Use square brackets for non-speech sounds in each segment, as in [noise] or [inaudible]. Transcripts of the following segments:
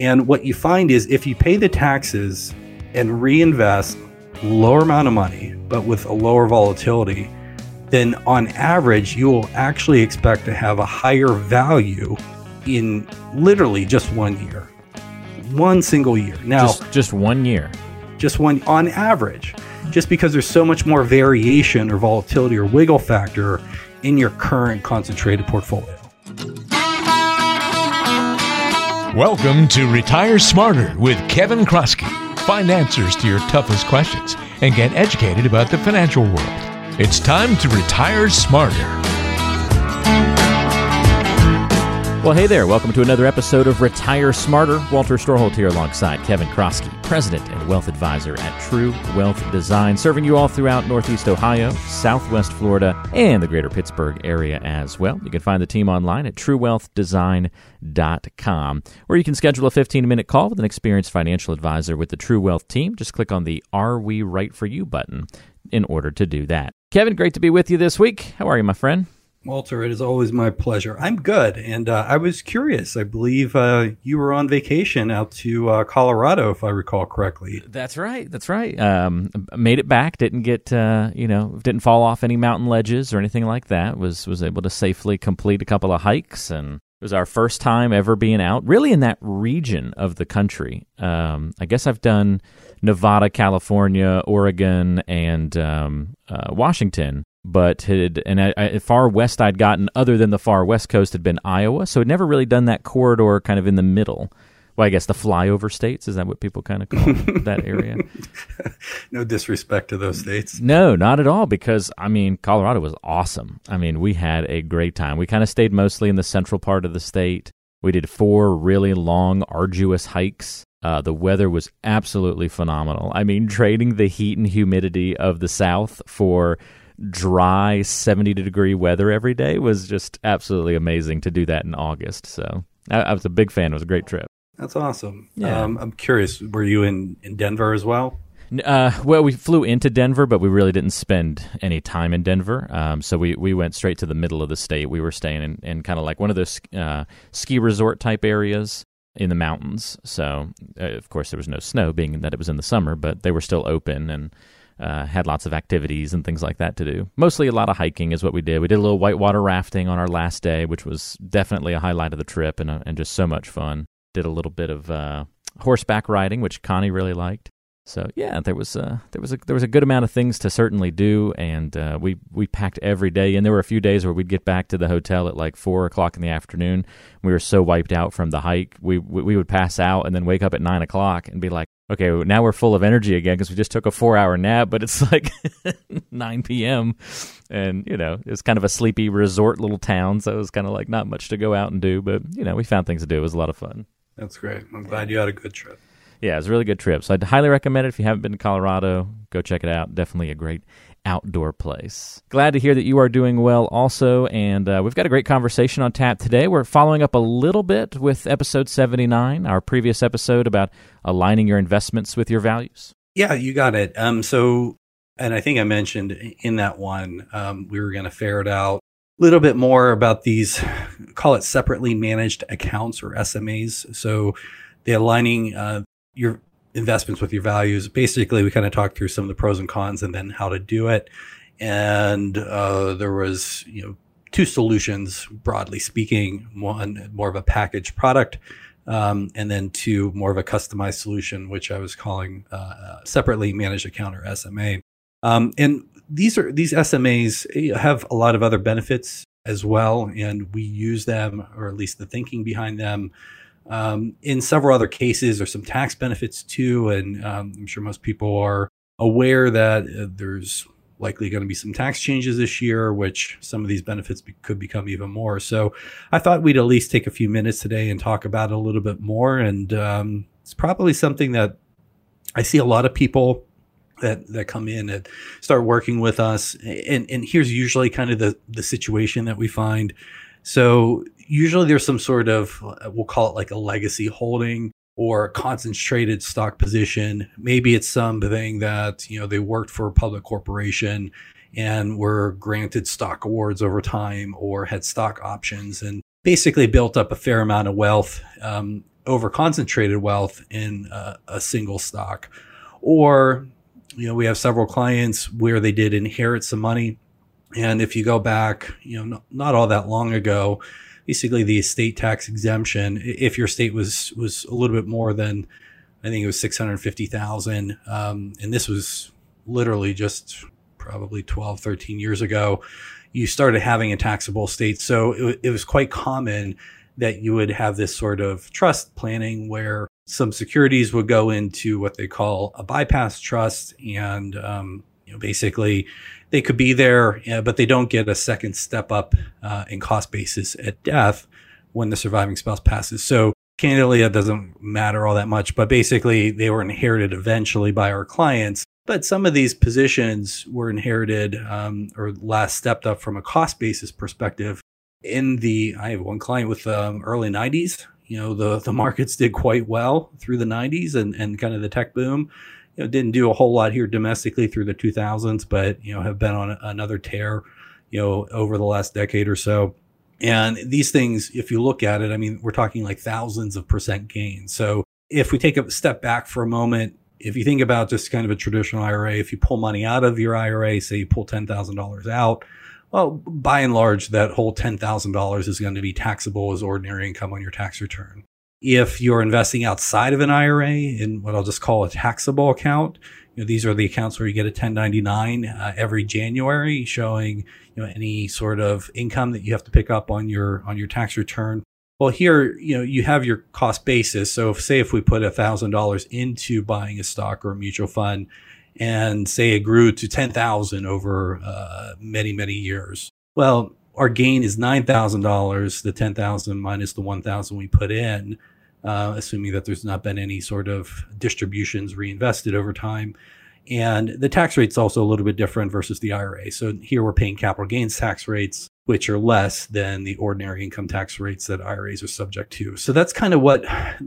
And what you find is if you pay the taxes and reinvest lower amount of money, but with a lower volatility, then on average, you will actually expect to have a higher value in literally just one year. One single year. Now, just, just one year. Just one on average. Just because there's so much more variation or volatility or wiggle factor in your current concentrated portfolio. Welcome to Retire Smarter with Kevin Kroskey. Find answers to your toughest questions and get educated about the financial world. It's time to retire smarter. Well, hey there. Welcome to another episode of Retire Smarter. Walter Storholt here alongside Kevin Kroskey, President and Wealth Advisor at True Wealth Design, serving you all throughout Northeast Ohio, Southwest Florida, and the greater Pittsburgh area as well. You can find the team online at truewealthdesign.com, where you can schedule a 15 minute call with an experienced financial advisor with the True Wealth team. Just click on the Are We Right For You button in order to do that. Kevin, great to be with you this week. How are you, my friend? Walter, it is always my pleasure. I'm good. And uh, I was curious. I believe uh, you were on vacation out to uh, Colorado, if I recall correctly. That's right. That's right. Um, made it back. Didn't get, uh, you know, didn't fall off any mountain ledges or anything like that. Was, was able to safely complete a couple of hikes. And it was our first time ever being out, really in that region of the country. Um, I guess I've done Nevada, California, Oregon, and um, uh, Washington but had and I, I, far west I'd gotten other than the far west coast had been Iowa, so I'd never really done that corridor kind of in the middle. Well, I guess the flyover states is that what people kind of call [laughs] that area? no disrespect to those states. No, not at all. Because I mean, Colorado was awesome. I mean, we had a great time. We kind of stayed mostly in the central part of the state. We did four really long, arduous hikes. Uh, the weather was absolutely phenomenal. I mean, trading the heat and humidity of the South for dry 70 degree weather every day was just absolutely amazing to do that in August. So I, I was a big fan. It was a great trip. That's awesome. Yeah. Um, I'm curious, were you in, in Denver as well? Uh, well, we flew into Denver, but we really didn't spend any time in Denver. Um, so we, we went straight to the middle of the state. We were staying in, in kind of like one of those uh, ski resort type areas in the mountains. So, uh, of course, there was no snow, being that it was in the summer, but they were still open and uh, had lots of activities and things like that to do. Mostly a lot of hiking is what we did. We did a little whitewater rafting on our last day, which was definitely a highlight of the trip and, uh, and just so much fun. Did a little bit of uh, horseback riding, which Connie really liked. So yeah, there was a, there was a there was a good amount of things to certainly do, and uh, we we packed every day. And there were a few days where we'd get back to the hotel at like four o'clock in the afternoon. We were so wiped out from the hike, we we, we would pass out and then wake up at nine o'clock and be like, okay, now we're full of energy again because we just took a four hour nap, but it's [laughs] like 9 p.m. And, you know, it's kind of a sleepy resort little town. So it was kind of like not much to go out and do, but, you know, we found things to do. It was a lot of fun. That's great. I'm glad you had a good trip. Yeah, it was a really good trip. So I'd highly recommend it. If you haven't been to Colorado, go check it out. Definitely a great outdoor place. Glad to hear that you are doing well also. And uh, we've got a great conversation on tap today. We're following up a little bit with episode 79, our previous episode about aligning your investments with your values. Yeah, you got it. Um, so, and I think I mentioned in that one, um, we were going to ferret out a little bit more about these, call it separately managed accounts or SMAs. So, the aligning uh, your investments with your values. Basically, we kind of talked through some of the pros and cons and then how to do it. And uh, there was, you know, two solutions broadly speaking. One more of a packaged product, um, and then two more of a customized solution, which I was calling uh, separately managed account or SMA. Um, and these are these SMAs eh, have a lot of other benefits as well, and we use them, or at least the thinking behind them, um, in several other cases, there's some tax benefits too, and um, I'm sure most people are aware that uh, there's likely going to be some tax changes this year, which some of these benefits be- could become even more. So I thought we'd at least take a few minutes today and talk about it a little bit more. And um, it's probably something that I see a lot of people that that come in and start working with us. And and here's usually kind of the the situation that we find. So usually there's some sort of we'll call it like a legacy holding or a concentrated stock position. Maybe it's something that, you know, they worked for a public corporation and were granted stock awards over time or had stock options and basically built up a fair amount of wealth. Um, over concentrated wealth in uh, a single stock. Or, you know, we have several clients where they did inherit some money. And if you go back, you know, not, not all that long ago, basically the estate tax exemption, if your state was was a little bit more than, I think it was six hundred fifty thousand, um, and this was literally just probably 12, 13 years ago, you started having a taxable estate. So it, it was quite common that you would have this sort of trust planning where some securities would go into what they call a bypass trust and um, you know, basically they could be there, but they don't get a second step up uh, in cost basis at death when the surviving spouse passes. So candidly, it doesn't matter all that much, but basically they were inherited eventually by our clients. But some of these positions were inherited um, or last stepped up from a cost basis perspective. In the, I have one client with um, early 90s. You know, the, the markets did quite well through the 90s and, and kind of the tech boom you know, didn't do a whole lot here domestically through the 2000s, but you know, have been on another tear, you know, over the last decade or so. And these things, if you look at it, I mean, we're talking like thousands of percent gains. So if we take a step back for a moment, if you think about just kind of a traditional IRA, if you pull money out of your IRA, say you pull $10,000 out, well, by and large, that whole $10,000 is going to be taxable as ordinary income on your tax return. If you're investing outside of an IRA in what I'll just call a taxable account, you know, these are the accounts where you get a 1099 uh, every January showing, you know, any sort of income that you have to pick up on your, on your tax return. Well, here, you know, you have your cost basis. So if, say if we put thousand dollars into buying a stock or a mutual fund and say it grew to 10,000 over uh, many, many years. Well, our gain is $9,000, the 10,000 minus the 1,000 we put in, uh, assuming that there's not been any sort of distributions reinvested over time. And the tax rate's also a little bit different versus the IRA. So here we're paying capital gains tax rates, which are less than the ordinary income tax rates that IRAs are subject to. So that's kind of what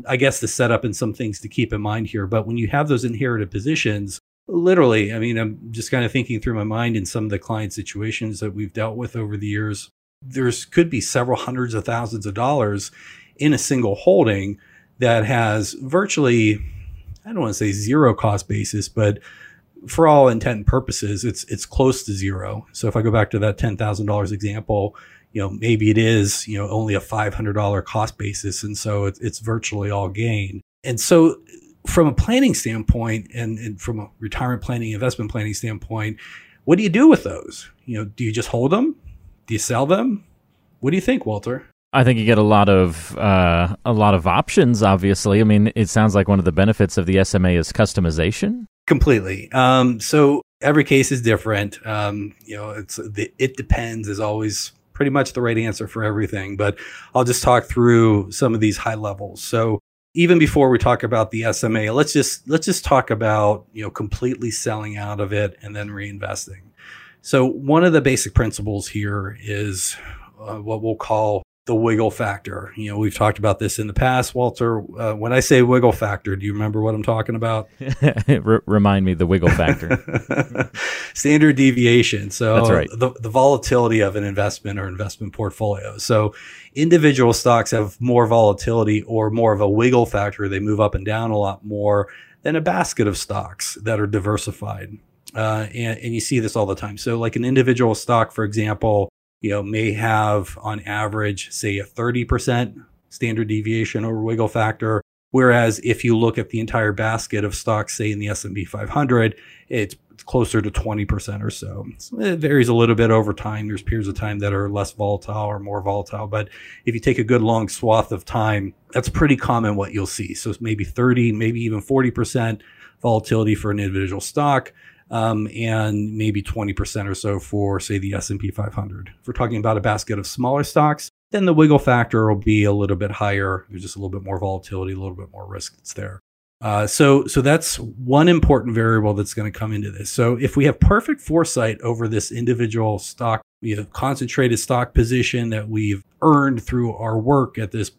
I guess the setup and some things to keep in mind here. But when you have those inherited positions, literally, I mean, I'm just kind of thinking through my mind in some of the client situations that we've dealt with over the years. There's could be several hundreds of thousands of dollars in a single holding that has virtually, I don't want to say zero cost basis, but for all intent and purposes, it's it's close to zero. So if I go back to that ten thousand dollars example, you know maybe it is you know only a five hundred dollar cost basis, and so it's, it's virtually all gain. And so from a planning standpoint and, and, from a retirement planning, investment planning standpoint, what do you do with those? You know, do you just hold them? Do you sell them? What do you think, Walter? I think you get a lot of uh, a lot of options. Obviously, I mean, it sounds like one of the benefits of the SMA is customization. Completely. Um, so every case is different. Um, you know, it's the, it depends is always pretty much the right answer for everything. But I'll just talk through some of these high levels. So even before we talk about the SMA, let's just let's just talk about you know completely selling out of it and then reinvesting. So one of the basic principles here is uh, what we'll call the wiggle factor. You know, we've talked about this in the past, Walter. Uh, when I say wiggle factor, do you remember what I'm talking about? [laughs] R- remind me the wiggle factor. [laughs] Standard deviation. So that's right. The, the volatility of an investment or investment portfolio. So individual stocks have more volatility or more of a wiggle factor. They move up and down a lot more than a basket of stocks that are diversified. Uh, and, and you see this all the time. So like an individual stock, for example, you know, may have on average, say a 30% standard deviation over wiggle factor. Whereas if you look at the entire basket of stocks, say in the S&P 500, it's closer to 20% or so. so. It varies a little bit over time. There's periods of time that are less volatile or more volatile. But if you take a good long swath of time, that's pretty common what you'll see. So maybe 30, maybe even 40% volatility for an individual stock um, and maybe 20% or so for, say, the S&P 500. If we're talking about a basket of smaller stocks, then the wiggle factor will be a little bit higher. There's just a little bit more volatility, a little bit more risk that's there. Uh, so, so that's one important variable that's going to come into this. So, if we have perfect foresight over this individual stock, you know, concentrated stock position that we've earned through our work at this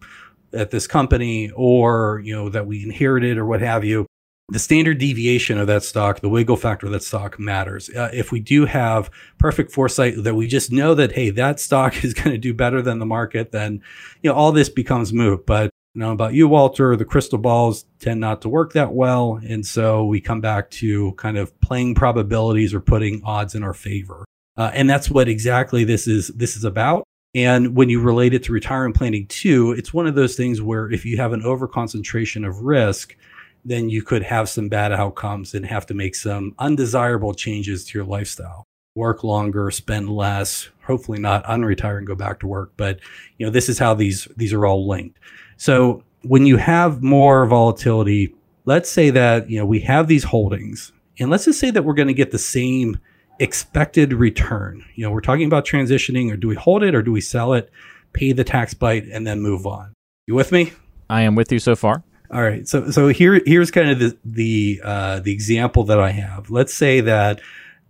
at this company, or you know that we inherited or what have you, the standard deviation of that stock, the wiggle factor of that stock matters. Uh, if we do have perfect foresight that we just know that, hey, that stock [laughs] is going to do better than the market, then, you know, all this becomes moot. But you know about you, Walter, the crystal balls tend not to work that well. And so we come back to kind of playing probabilities or putting odds in our favor. Uh, and that's what exactly this is, this is about. And when you relate it to retirement planning too, it's one of those things where if you have an overconcentration of risk, then you could have some bad outcomes and have to make some undesirable changes to your lifestyle. Work longer, spend less, hopefully not unretire and go back to work. But you know, this is how these these are all linked. So when you have more volatility, let's say that, you know, we have these holdings and let's just say that we're going to get the same expected return. You know, we're talking about transitioning or do we hold it or do we sell it, pay the tax bite and then move on. You with me? I am with you so far. All right. So so here here's kind of the the uh, the example that I have. Let's say that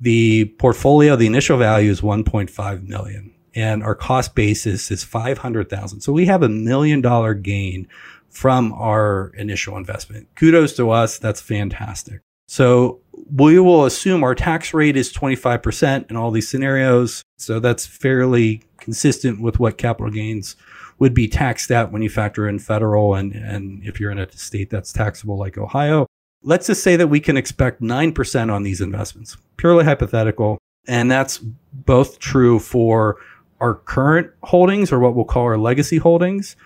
the portfolio, the initial value is 1.5 million and our cost basis is 500,000. So we have a million dollar gain from our initial investment. Kudos to us. That's fantastic. So we will assume our tax rate is 25% in all these scenarios. So that's fairly consistent with what capital gains would be taxed at when you factor in federal and, and if you're in a state that's taxable like Ohio. Let's just say that we can expect 9% on these investments, purely hypothetical. And that's both true for our current holdings or what we'll call our legacy holdings.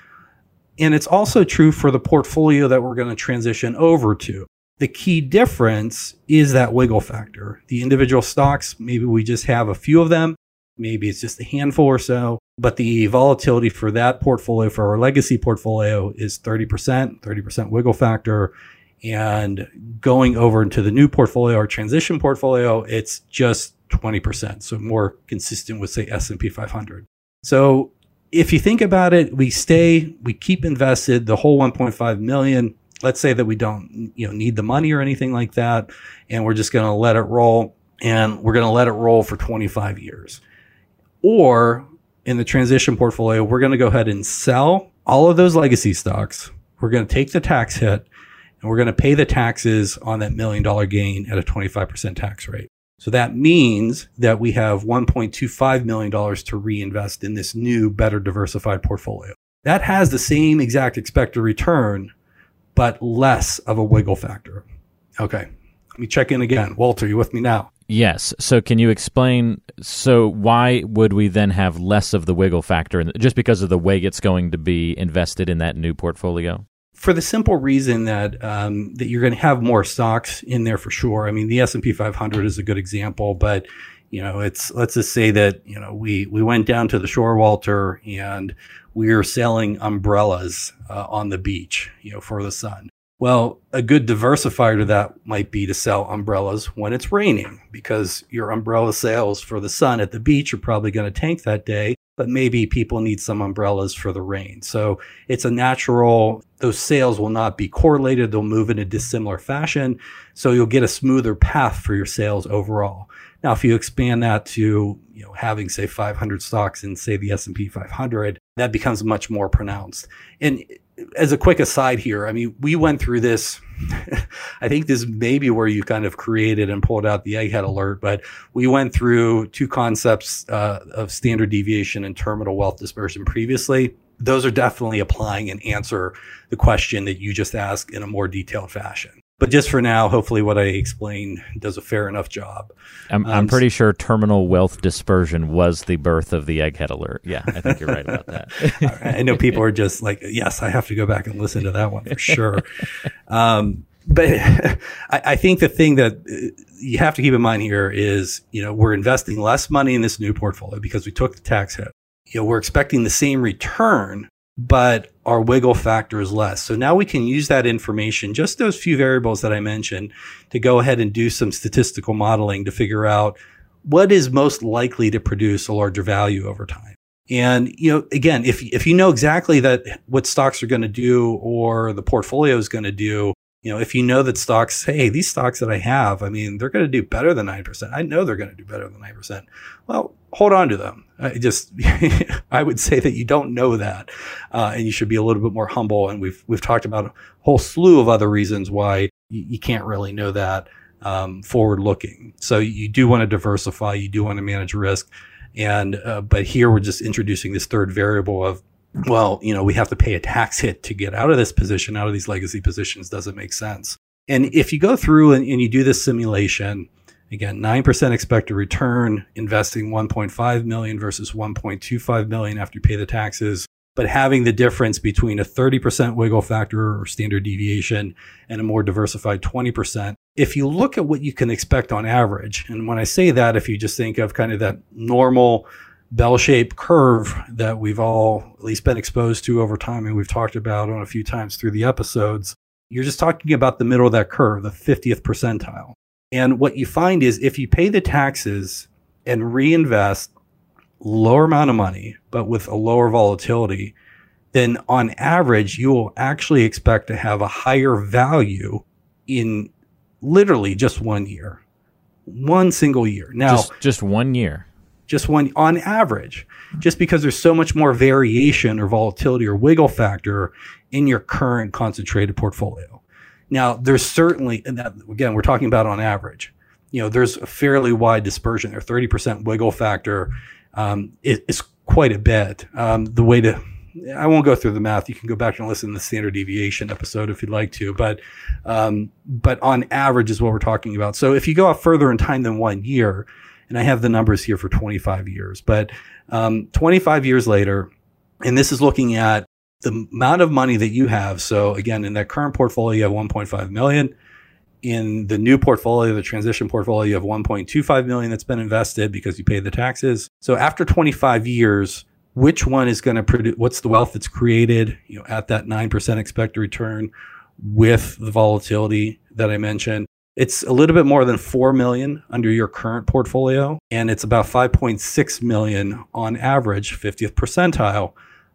And it's also true for the portfolio that we're going to transition over to. The key difference is that wiggle factor. The individual stocks, maybe we just have a few of them. Maybe it's just a handful or so, but the volatility for that portfolio, for our legacy portfolio is 30%, 30% wiggle factor. And going over into the new portfolio or transition portfolio, it's just 20%. So more consistent with say S&P 500. So if you think about it, we stay, we keep invested the whole 1.5 million. Let's say that we don't, you know, need the money or anything like that. And we're just going to let it roll and we're going to let it roll for 25 years. Or in the transition portfolio, we're going to go ahead and sell all of those legacy stocks. We're going to take the tax hit and we're going to pay the taxes on that million dollar gain at a 25% tax rate. So that means that we have $1.25 million to reinvest in this new, better diversified portfolio. That has the same exact expected return, but less of a wiggle factor. Okay. Let me check in again. Walter, you with me now? Yes. So can you explain so why would we then have less of the wiggle factor just because of the way it's going to be invested in that new portfolio? for the simple reason that um, that you're going to have more stocks in there for sure. I mean, the S and P 500 is a good example, but you know, it's let's just say that you know we we went down to the shore, Walter, and we are selling umbrellas uh, on the beach, you know, for the sun. Well, a good diversifier to that might be to sell umbrellas when it's raining because your umbrella sales for the sun at the beach are probably going to tank that day but maybe people need some umbrellas for the rain. So it's a natural, those sales will not be correlated. They'll move in a dissimilar fashion. So you'll get a smoother path for your sales overall. Now, if you expand that to, you know, having say 500 stocks in say the S&P 500, that becomes much more pronounced. And as a quick aside here, I mean, we went through this. [laughs] I think this may be where you kind of created and pulled out the egghead alert, but we went through two concepts uh, of standard deviation and terminal wealth dispersion previously. Those are definitely applying and answer the question that you just asked in a more detailed fashion. But just for now, hopefully what I explained does a fair enough job. I'm, um, I'm pretty sure terminal wealth dispersion was the birth of the egghead alert. Yeah, I think you're right about that. [laughs] I know people are just like, yes, I have to go back and listen to that one for sure. [laughs] Um, but [laughs] I, I, think the thing that uh, you have to keep in mind here is, you know, we're investing less money in this new portfolio because we took the tax hit. You know, we're expecting the same return, but our wiggle factor is less. So now we can use that information, just those few variables that I mentioned, to go ahead and do some statistical modeling to figure out what is most likely to produce a larger value over time. And, you know, again, if, if you know exactly that what stocks are going to do or the portfolio is going to do, you know, if you know that stocks, hey, these stocks that I have, I mean, they're going to do better than 9%. I know they're going to do better than 9%. Well, hold on to them. I just, [laughs] I would say that you don't know that. Uh, and you should be a little bit more humble. And we've, we've talked about a whole slew of other reasons why you, you can't really know that, um, forward looking. So you do want to diversify. You do want to manage risk. And, uh, but here we're just introducing this third variable of well, you know, we have to pay a tax hit to get out of this position, out of these legacy positions doesn't make sense. And if you go through and, and you do this simulation, again, 9% expected return, investing 1.5 million versus 1.25 million after you pay the taxes, but having the difference between a 30% wiggle factor or standard deviation and a more diversified 20%. If you look at what you can expect on average, and when I say that, if you just think of kind of that normal bell shaped curve that we've all at least been exposed to over time and we've talked about on a few times through the episodes, you're just talking about the middle of that curve, the 50th percentile. And what you find is if you pay the taxes and reinvest lower amount of money, but with a lower volatility, then on average, you will actually expect to have a higher value in literally just one year, one single year. Now, just, just one year, just one on average, just because there's so much more variation or volatility or wiggle factor in your current concentrated portfolio. Now, there's certainly, and that, again, we're talking about on average. You know, there's a fairly wide dispersion there. 30% wiggle factor um, is, is, quite a bit. Um, the way to, I won't go through the math. You can go back and listen to the standard deviation episode if you'd like to, but, um, but on average is what we're talking about. So if you go out further in time than one year, and I have the numbers here for 25 years, but um, 25 years later, and this is looking at the amount of money that you have. So again, in that current portfolio, you have 1.5 million in the new portfolio, the transition portfolio, you have 1.25 million that's been invested because you paid the taxes. So after 25 years, which one is going to produce, what's the wealth that's created, you know, at that 9% expected return with the volatility that I mentioned? It's a little bit more than 4 million under your current portfolio. And it's about 5.6 million on average, 50th percentile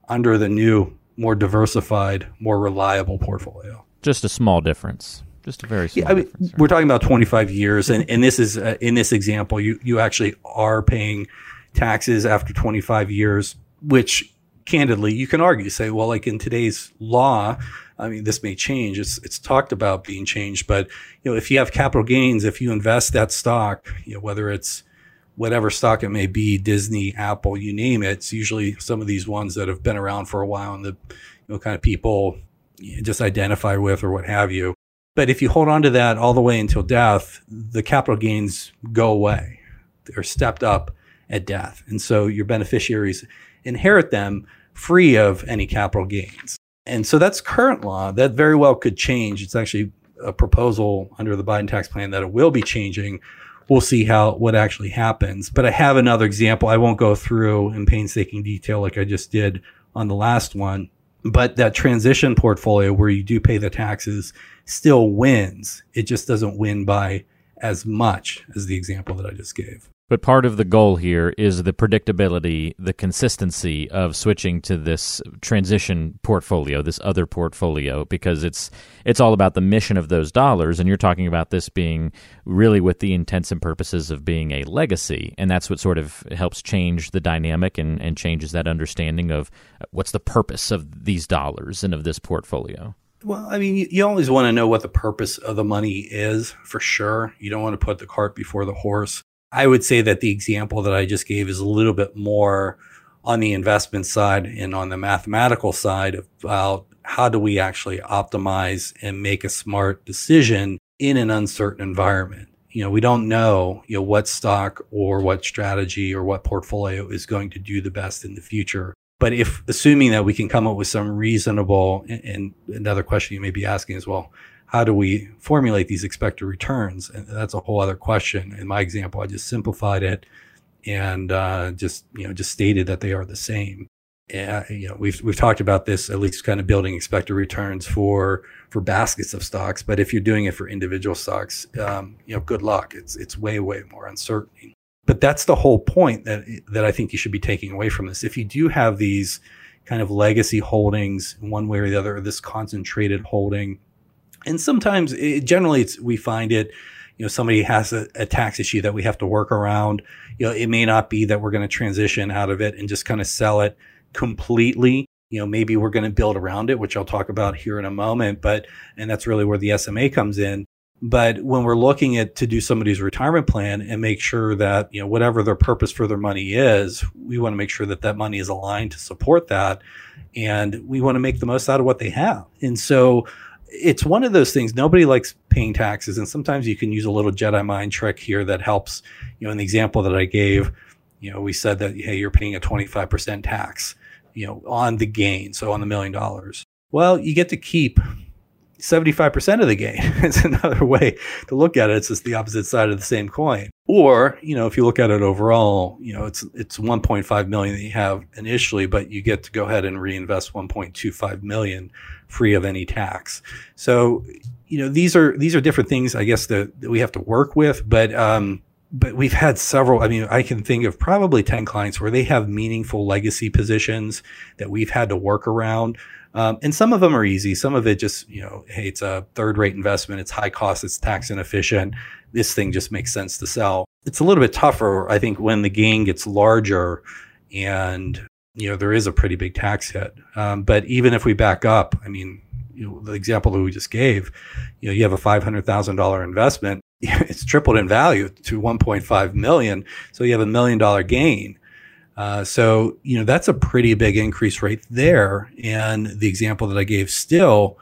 under the new, more diversified, more reliable portfolio. Just a small difference. Just a very small. Yeah, I mean, we're talking about 25 years, and, and this is uh, in this example, you you actually are paying taxes after 25 years, which candidly you can argue say, well, like in today's law, I mean, this may change. It's it's talked about being changed, but you know, if you have capital gains, if you invest that stock, you know, whether it's whatever stock it may be, Disney, Apple, you name it, it's usually some of these ones that have been around for a while and the you know kind of people just identify with or what have you. But if you hold on to that all the way until death, the capital gains go away. They're stepped up at death. And so your beneficiaries inherit them free of any capital gains. And so that's current law. That very well could change. It's actually a proposal under the Biden tax plan that it will be changing. We'll see how what actually happens. But I have another example. I won't go through in painstaking detail like I just did on the last one. But that transition portfolio where you do pay the taxes still wins. It just doesn't win by as much as the example that I just gave. But part of the goal here is the predictability, the consistency of switching to this transition portfolio, this other portfolio, because it's it's all about the mission of those dollars. And you're talking about this being really with the intents and purposes of being a legacy. And that's what sort of helps change the dynamic and, and changes that understanding of what's the purpose of these dollars and of this portfolio. Well, I mean, you, you always want to know what the purpose of the money is for sure. You don't want to put the cart before the horse. I would say that the example that I just gave is a little bit more on the investment side and on the mathematical side about how do we actually optimize and make a smart decision in an uncertain environment. You know, we don't know, you know, what stock or what strategy or what portfolio is going to do the best in the future. But if assuming that we can come up with some reasonable, and another question you may be asking as well, how do we formulate these expected returns? And that's a whole other question. In my example, I just simplified it and uh, just you know just stated that they are the same. Uh, you know, we've we've talked about this at least kind of building expected returns for for baskets of stocks. But if you're doing it for individual stocks, um, you know, good luck. It's it's way way more uncertain but that's the whole point that that I think you should be taking away from this. If you do have these kind of legacy holdings, one way or the other, or this concentrated holding, and sometimes it, generally it's we find it. You know, somebody has a, a tax issue that we have to work around. You know, it may not be that we're going to transition out of it and just kind of sell it completely you know maybe we're going to build around it which i'll talk about here in a moment but and that's really where the sma comes in But when we're looking at to do somebody's retirement plan and make sure that, you know, whatever their purpose for their money is, we want to make sure that that money is aligned to support that. And we want to make the most out of what they have. And so it's one of those things. Nobody likes paying taxes. And sometimes you can use a little Jedi mind trick here that helps, you know, in the example that I gave, you know, we said that, hey, you're paying a 25% tax, you know, on the gain. So on the million dollars. Well, you get to keep 75% of the gain. [laughs] it's another way to look at it. It's just the opposite side of the same coin. Or, you know, if you look at it overall, you know, it's it's 1.5 million that you have initially, but you get to go ahead and reinvest 1.25 million free of any tax. So, you know, these are these are different things I guess that, that we have to work with, but um but we've had several. I mean, I can think of probably 10 clients where they have meaningful legacy positions that we've had to work around um, and some of them are easy. Some of it just, you know, hey, it's a third rate investment. It's high cost. It's tax inefficient. This thing just makes sense to sell. It's a little bit tougher, I think, when the gain gets larger and, you know, there is a pretty big tax hit. Um, but even if we back up, I mean, you know, the example that we just gave, you know, you have a $500,000 investment. [laughs] It's tripled in value to 1.5 million. So you have a million dollar gain uh, so, you know, that's a pretty big increase right there. And the example that I gave still,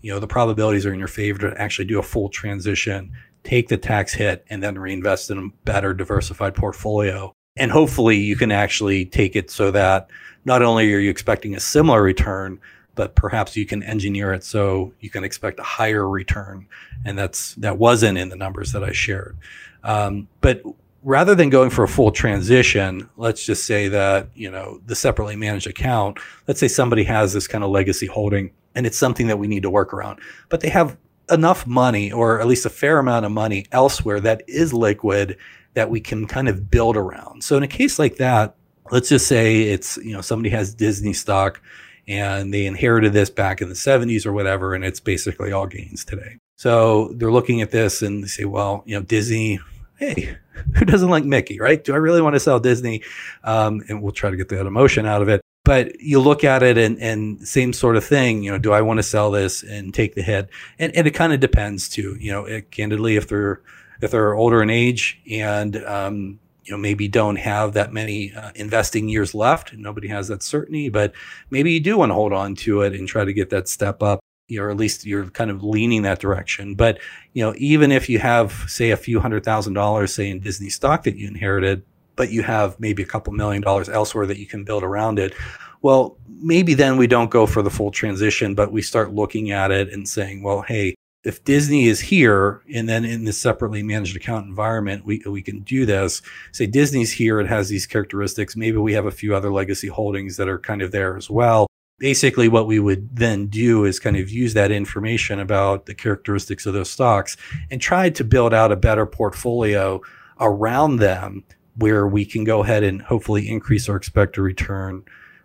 you know, the probabilities are in your favor to actually do a full transition, take the tax hit, and then reinvest in a better diversified portfolio. And hopefully you can actually take it so that not only are you expecting a similar return, but perhaps you can engineer it so you can expect a higher return. And that's that wasn't in the numbers that I shared. Um, but rather than going for a full transition, let's just say that, you know, the separately managed account, let's say somebody has this kind of legacy holding and it's something that we need to work around, but they have enough money or at least a fair amount of money elsewhere that is liquid that we can kind of build around. So in a case like that, let's just say it's, you know, somebody has Disney stock and they inherited this back in the 70s or whatever, and it's basically all gains today. So they're looking at this and they say, well, you know, Disney hey, [laughs] who doesn't like Mickey, right? Do I really want to sell Disney? Um, and we'll try to get that emotion out of it. But you look at it and, and same sort of thing, you know, do I want to sell this and take the hit? And, and it kind of depends too, you know, it, candidly, if they're, if they're older in age and, um, you know, maybe don't have that many uh, investing years left. Nobody has that certainty, but maybe you do want to hold on to it and try to get that step up or at least you're kind of leaning that direction. But you know, even if you have, say, a few hundred thousand dollars, say, in Disney stock that you inherited, but you have maybe a couple million dollars elsewhere that you can build around it. Well, maybe then we don't go for the full transition, but we start looking at it and saying, well, hey, if Disney is here and then in this separately managed account environment, we, we can do this. Say Disney's here, it has these characteristics. Maybe we have a few other legacy holdings that are kind of there as well basically what we would then do is kind of use that information about the characteristics of those stocks and try to build out a better portfolio around them where we can go ahead and hopefully increase our expected return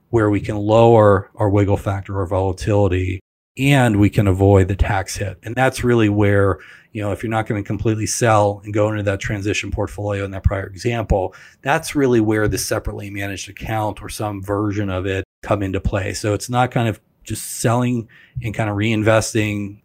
where we can lower our wiggle factor or volatility and we can avoid the tax hit and that's really where you know if you're not going to completely sell and go into that transition portfolio in that prior example that's really where the separately managed account or some version of it come into play. So it's not kind of just selling and kind of reinvesting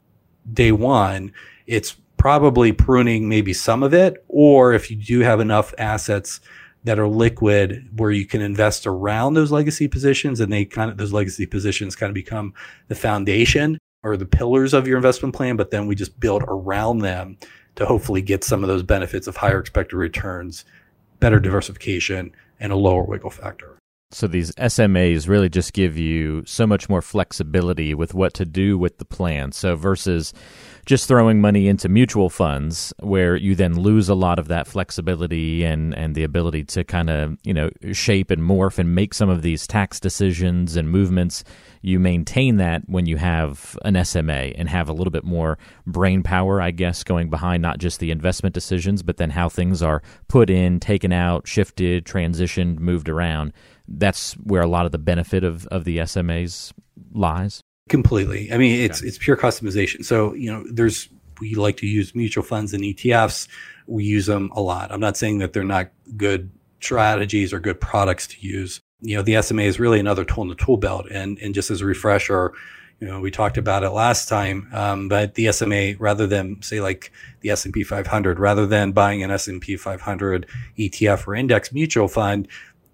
day one. It's probably pruning maybe some of it, or if you do have enough assets that are liquid where you can invest around those legacy positions and they kind of those legacy positions kind of become the foundation or the pillars of your investment plan, but then we just build around them to hopefully get some of those benefits of higher expected returns, better diversification, and a lower wiggle factor. So these SMAs really just give you so much more flexibility with what to do with the plan. So versus just throwing money into mutual funds where you then lose a lot of that flexibility and, and the ability to kind of, you know, shape and morph and make some of these tax decisions and movements. You maintain that when you have an SMA and have a little bit more brain power, I guess, going behind not just the investment decisions, but then how things are put in, taken out, shifted, transitioned, moved around that's where a lot of the benefit of, of the SMAs lies. Completely. I mean, it's okay. it's pure customization. So you know, there's we like to use mutual funds and ETFs. We use them a lot. I'm not saying that they're not good strategies or good products to use. You know, the SMA is really another tool in the tool belt. And and just as a refresher, you know, we talked about it last time. Um, but the SMA, rather than say like the S&P 500, rather than buying an S&P 500 ETF or index mutual fund,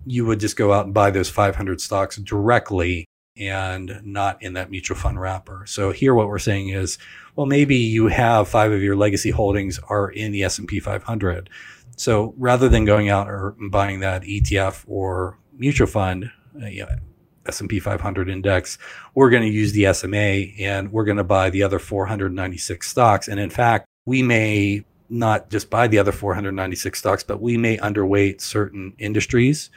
you would just go out and buy those 500 stocks directly and not in that mutual fund wrapper. So here what we're saying is, well, maybe you have five of your legacy holdings are in the S&P 500. So rather than going out or buying that ETF or mutual fund, uh, you know, S&P 500 index, we're going to use the SMA and we're going to buy the other 496 stocks. And in fact, we may not just buy the other 496 stocks, but we may underweight certain industries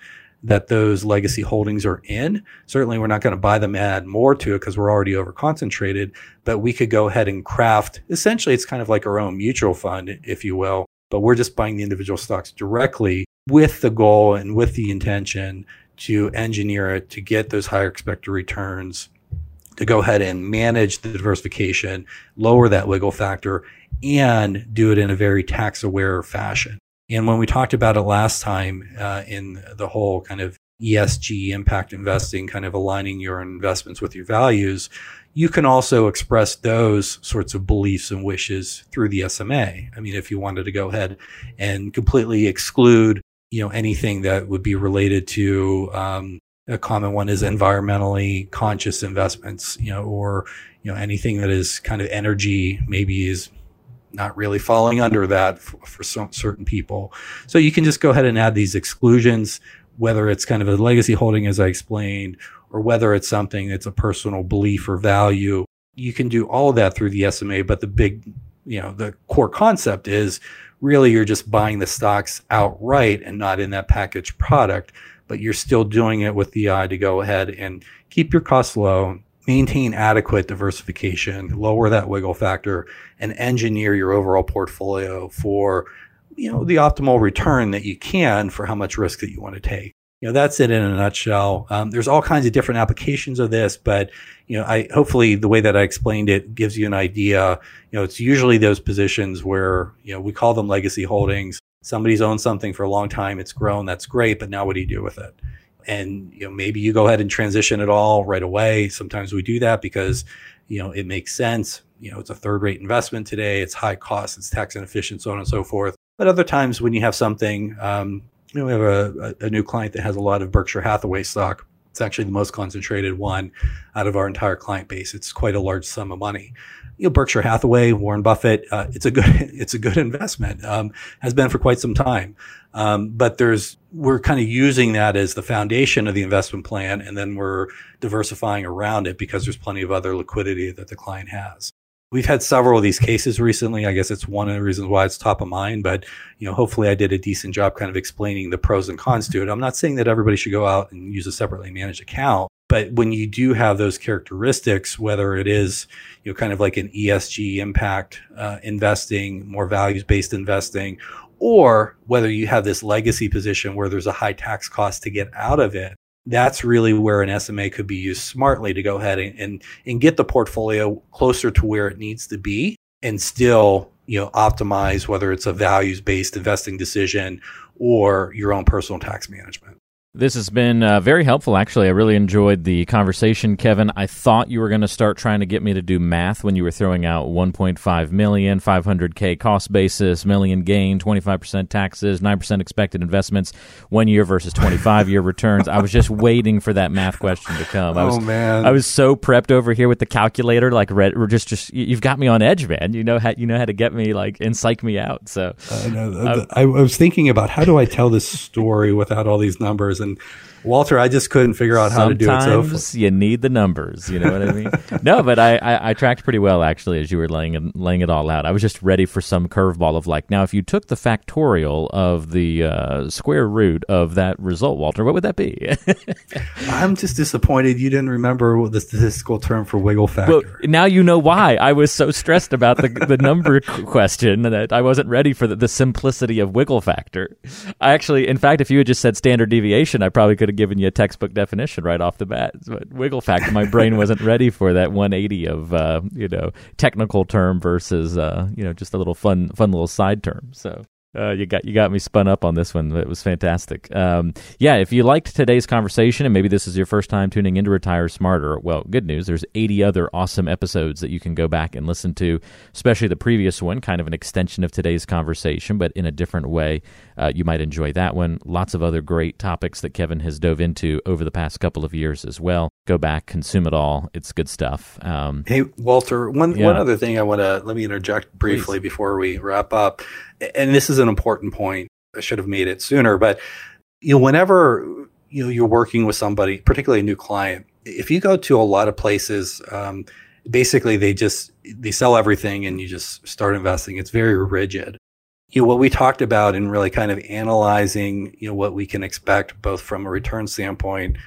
that those legacy holdings are in. Certainly, we're not going to buy them, add more to it because we're already over concentrated, but we could go ahead and craft essentially, it's kind of like our own mutual fund, if you will, but we're just buying the individual stocks directly with the goal and with the intention to engineer it to get those higher expected returns, to go ahead and manage the diversification, lower that wiggle factor, and do it in a very tax aware fashion. And when we talked about it last time uh, in the whole kind of ESG impact investing, kind of aligning your investments with your values, you can also express those sorts of beliefs and wishes through the SMA. I mean, if you wanted to go ahead and completely exclude, you know, anything that would be related to um, a common one is environmentally conscious investments, you know, or you know anything that is kind of energy maybe is not really falling under that for, for some certain people. So you can just go ahead and add these exclusions, whether it's kind of a legacy holding, as I explained, or whether it's something that's a personal belief or value. You can do all of that through the SMA, but the big, you know, the core concept is really you're just buying the stocks outright and not in that packaged product, but you're still doing it with the eye to go ahead and keep your costs low, maintain adequate diversification, lower that wiggle factor, and engineer your overall portfolio for you know the optimal return that you can for how much risk that you want to take. You know that's it in a nutshell. Um, there's all kinds of different applications of this, but you know I hopefully the way that I explained it gives you an idea. You know it's usually those positions where you know we call them legacy holdings. Somebody's owned something for a long time, it's grown, that's great, but now what do you do with it? and you know maybe you go ahead and transition it all right away. Sometimes we do that because you know it makes sense. You know it's a third rate investment today it's high cost it's tax inefficient so on and so forth. But other times when you have something um, you know we have a, a, new client that has a lot of berkshire hathaway stock. It's actually the most concentrated one out of our entire client base. It's quite a large sum of money you know berkshire hathaway warren buffett uh, it's a good [laughs] it's a good investment um, has been for quite some time um, but there's we're kind of using that as the foundation of the investment plan, and then we're diversifying around it because there's plenty of other liquidity that the client has. We've had several of these cases recently. I guess it's one of the reasons why it's top of mind, but you know, hopefully I did a decent job kind of explaining the pros and cons to it. I'm not saying that everybody should go out and use a separately managed account, but when you do have those characteristics, whether it is, you know, kind of like an ESG impact uh, investing, more values based investing, or whether you have this legacy position where there's a high tax cost to get out of it. That's really where an SMA could be used smartly to go ahead and, and, and get the portfolio closer to where it needs to be and still, you know, optimize whether it's a values based investing decision or your own personal tax management. This has been uh, very helpful, actually. I really enjoyed the conversation, Kevin. I thought you were going to start trying to get me to do math when you were throwing out 1.5 million, 500k cost basis, million gain, 25% taxes, 9% expected investments, one year versus 25 year returns. I was just waiting for that math question to come. I was, oh man, I was so prepped over here with the calculator. Like, we're just, just you've got me on edge, man. You know how you know how to get me like and psych me out. So I know. I, I was thinking about how do I tell this story without all these numbers and Walter, I just couldn't figure out how Sometimes to do it. So you need the numbers. You know what I mean? [laughs] no, but I, I, I, tracked pretty well actually as you were laying it, laying it all out. I was just ready for some curveball of like, now if you took the factorial of the uh, square root of that result, Walter, what would that be? [laughs] I'm just disappointed you didn't remember the statistical term for wiggle factor. Well, now you know why I was so stressed about the the number [laughs] question that I wasn't ready for the, the simplicity of wiggle factor. I actually, in fact, if you had just said standard deviation, I probably could have given you a textbook definition right off the bat. But wiggle factor, my brain wasn't ready for that 180 of uh, you know technical term versus uh, you know just a little fun fun little side term. So Uh, you got you got me spun up on this one. It was fantastic. Um, yeah, if you liked today's conversation, and maybe this is your first time tuning into Retire Smarter, well, good news. There's 80 other awesome episodes that you can go back and listen to, especially the previous one, kind of an extension of today's conversation, but in a different way. Uh, you might enjoy that one. Lots of other great topics that Kevin has dove into over the past couple of years as well. Go back, consume it all. It's good stuff. Um, hey, Walter, one yeah. one other thing I want to let me interject briefly Please. before we wrap up, and this is an important point. I should have made it sooner, but you know, whenever you know you're working with somebody, particularly a new client, if you go to a lot of places, um, basically they just they sell everything and you just start investing. It's very rigid. You know what we talked about in really kind of analyzing, you know, what we can expect both from a return standpoint,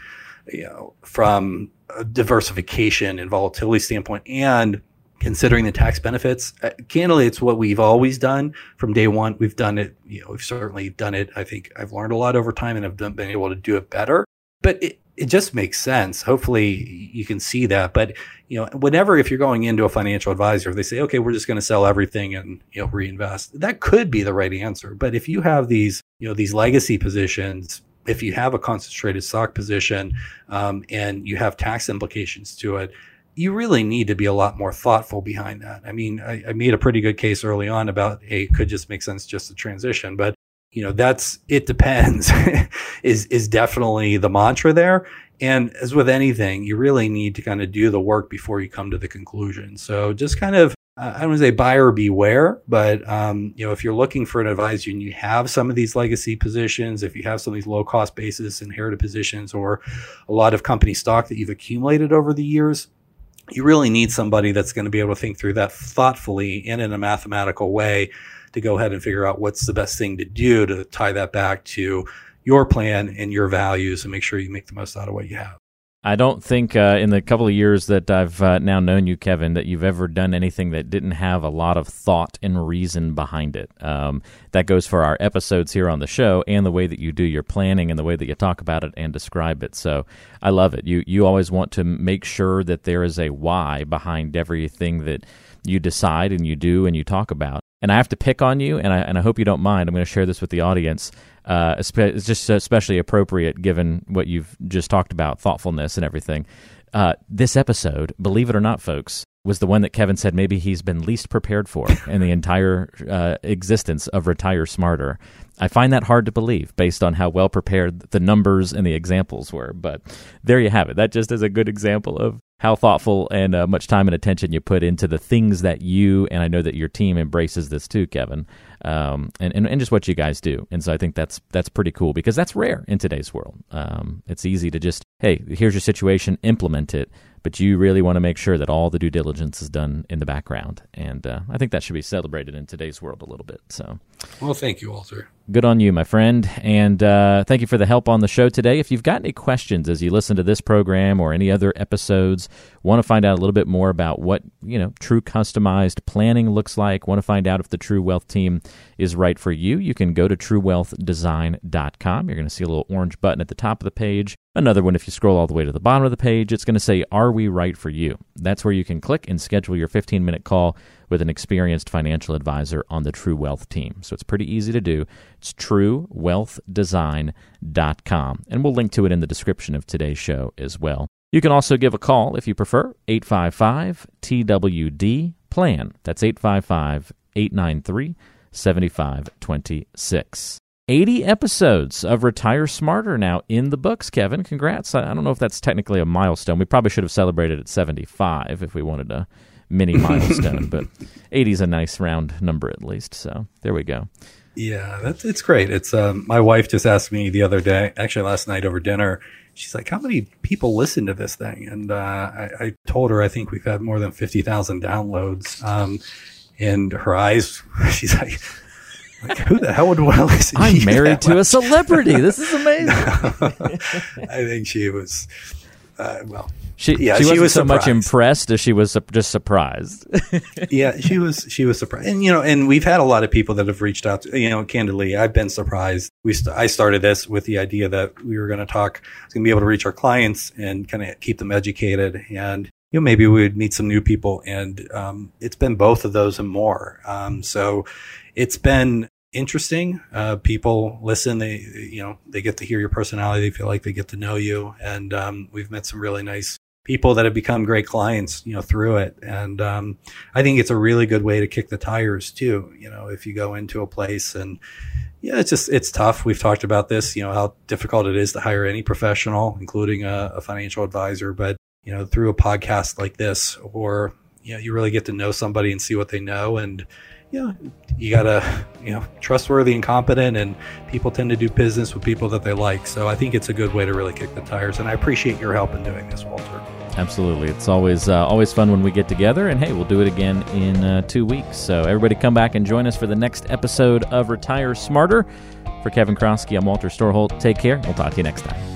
you know, from a diversification and volatility standpoint, and considering the tax benefits. Uh, candidly, it's what we've always done from day one. We've done it, you know, we've certainly done it. I think I've learned a lot over time and have done, been able to do it better. But it, it just makes sense. Hopefully you can see that. But, you know, whenever, if you're going into a financial advisor, they say, okay, we're just going to sell everything and, you know, reinvest, that could be the right answer. But if you have these, you know, these legacy positions, if you have a concentrated stock position um, and you have tax implications to it, you really need to be a lot more thoughtful behind that. I mean, I, I made a pretty good case early on about, hey, it could just make sense just to transition, but you know, that's it depends [laughs] is is definitely the mantra there. And as with anything, you really need to kind of do the work before you come to the conclusion. So just kind of I don't want to say buyer beware, but um, you know, if you're looking for an advisor and you have some of these legacy positions, if you have some of these low cost basis inherited positions, or a lot of company stock that you've accumulated over the years, you really need somebody that's going to be able to think through that thoughtfully and in a mathematical way to go ahead and figure out what's the best thing to do to tie that back to your plan and your values and make sure you make the most out of what you have. I don't think uh, in the couple of years that I've uh, now known you, Kevin, that you've ever done anything that didn't have a lot of thought and reason behind it. Um, that goes for our episodes here on the show and the way that you do your planning and the way that you talk about it and describe it. So I love it. You you always want to make sure that there is a why behind everything that you decide and you do and you talk about. And I have to pick on you, and I and I hope you don't mind. I'm going to share this with the audience. Uh, it's just especially appropriate given what you've just talked about, thoughtfulness and everything. Uh, this episode, believe it or not, folks, was the one that Kevin said maybe he's been least prepared for [laughs] in the entire uh, existence of Retire Smarter. I find that hard to believe based on how well prepared the numbers and the examples were. But there you have it. That just is a good example of how thoughtful and uh, much time and attention you put into the things that you and I know that your team embraces this too, Kevin, um, and, and, and just what you guys do. And so I think that's that's pretty cool because that's rare in today's world. Um, it's easy to just hey, here's your situation, implement it, but you really want to make sure that all the due diligence is done in the background. And uh, I think that should be celebrated in today's world a little bit. So, well, thank you, Walter. Good on you, my friend. And uh, thank you for the help on the show today. If you've got any questions as you listen to this program or any other episodes, want to find out a little bit more about what, you know, true customized planning looks like, want to find out if the True Wealth team is right for you, you can go to truewealthdesign.com. You're going to see a little orange button at the top of the page. Another one, if you scroll all the way to the bottom of the page, it's going to say, Are we right for you? That's where you can click and schedule your 15 minute call with an experienced financial advisor on the True Wealth team. So it's pretty easy to do. It's truewealthdesign.com. And we'll link to it in the description of today's show as well. You can also give a call if you prefer, 855 TWD PLAN. That's 855 893 7526. 80 episodes of Retire Smarter now in the books, Kevin. Congrats. I don't know if that's technically a milestone. We probably should have celebrated at 75 if we wanted a mini [laughs] milestone, but 80 is a nice round number at least. So there we go. Yeah, that's it's great. It's um, my wife just asked me the other day, actually last night over dinner. She's like, "How many people listen to this thing?" And uh, I, I, told her I think we've had more than fifty thousand downloads. Um, and her eyes, [laughs] she's like, like, [laughs] who the hell would want to listen? I'm to married to much? a celebrity. This is [laughs] amazing. I think she was, uh, well, she yeah, she, she was so surprised. much impressed as she was just surprised. [laughs] yeah, she was she was surprised, and you know, and we've had a lot of people that have reached out. To, you know, candidly, I've been surprised. We st- I started this with the idea that we were going to talk, going to be able to reach our clients and kind of keep them educated, and you know, maybe we would meet some new people, and um, it's been both of those and more. Um, so it's been interesting. Uh, people listen. They, you know, they get to hear your personality. They feel like they get to know you. And um, we've met some really nice people that have become great clients, you know, through it. And um, I think it's a really good way to kick the tires too. You know, if you go into a place and yeah, it's just it's tough. We've talked about this. You know how difficult it is to hire any professional, including a, a financial advisor. But you know, through a podcast like this, or you know, you really get to know somebody and see what they know and you know, you gotta, you know, trustworthy and competent, and people tend to do business with people that they like. So I think it's a good way to really kick the tires. And I appreciate your help in doing this, Walter. Absolutely, it's always uh, always fun when we get together. And hey, we'll do it again in uh, two weeks. So everybody, come back and join us for the next episode of Retire Smarter. For Kevin Kroskey, I'm Walter Storholt. Take care. We'll talk to you next time.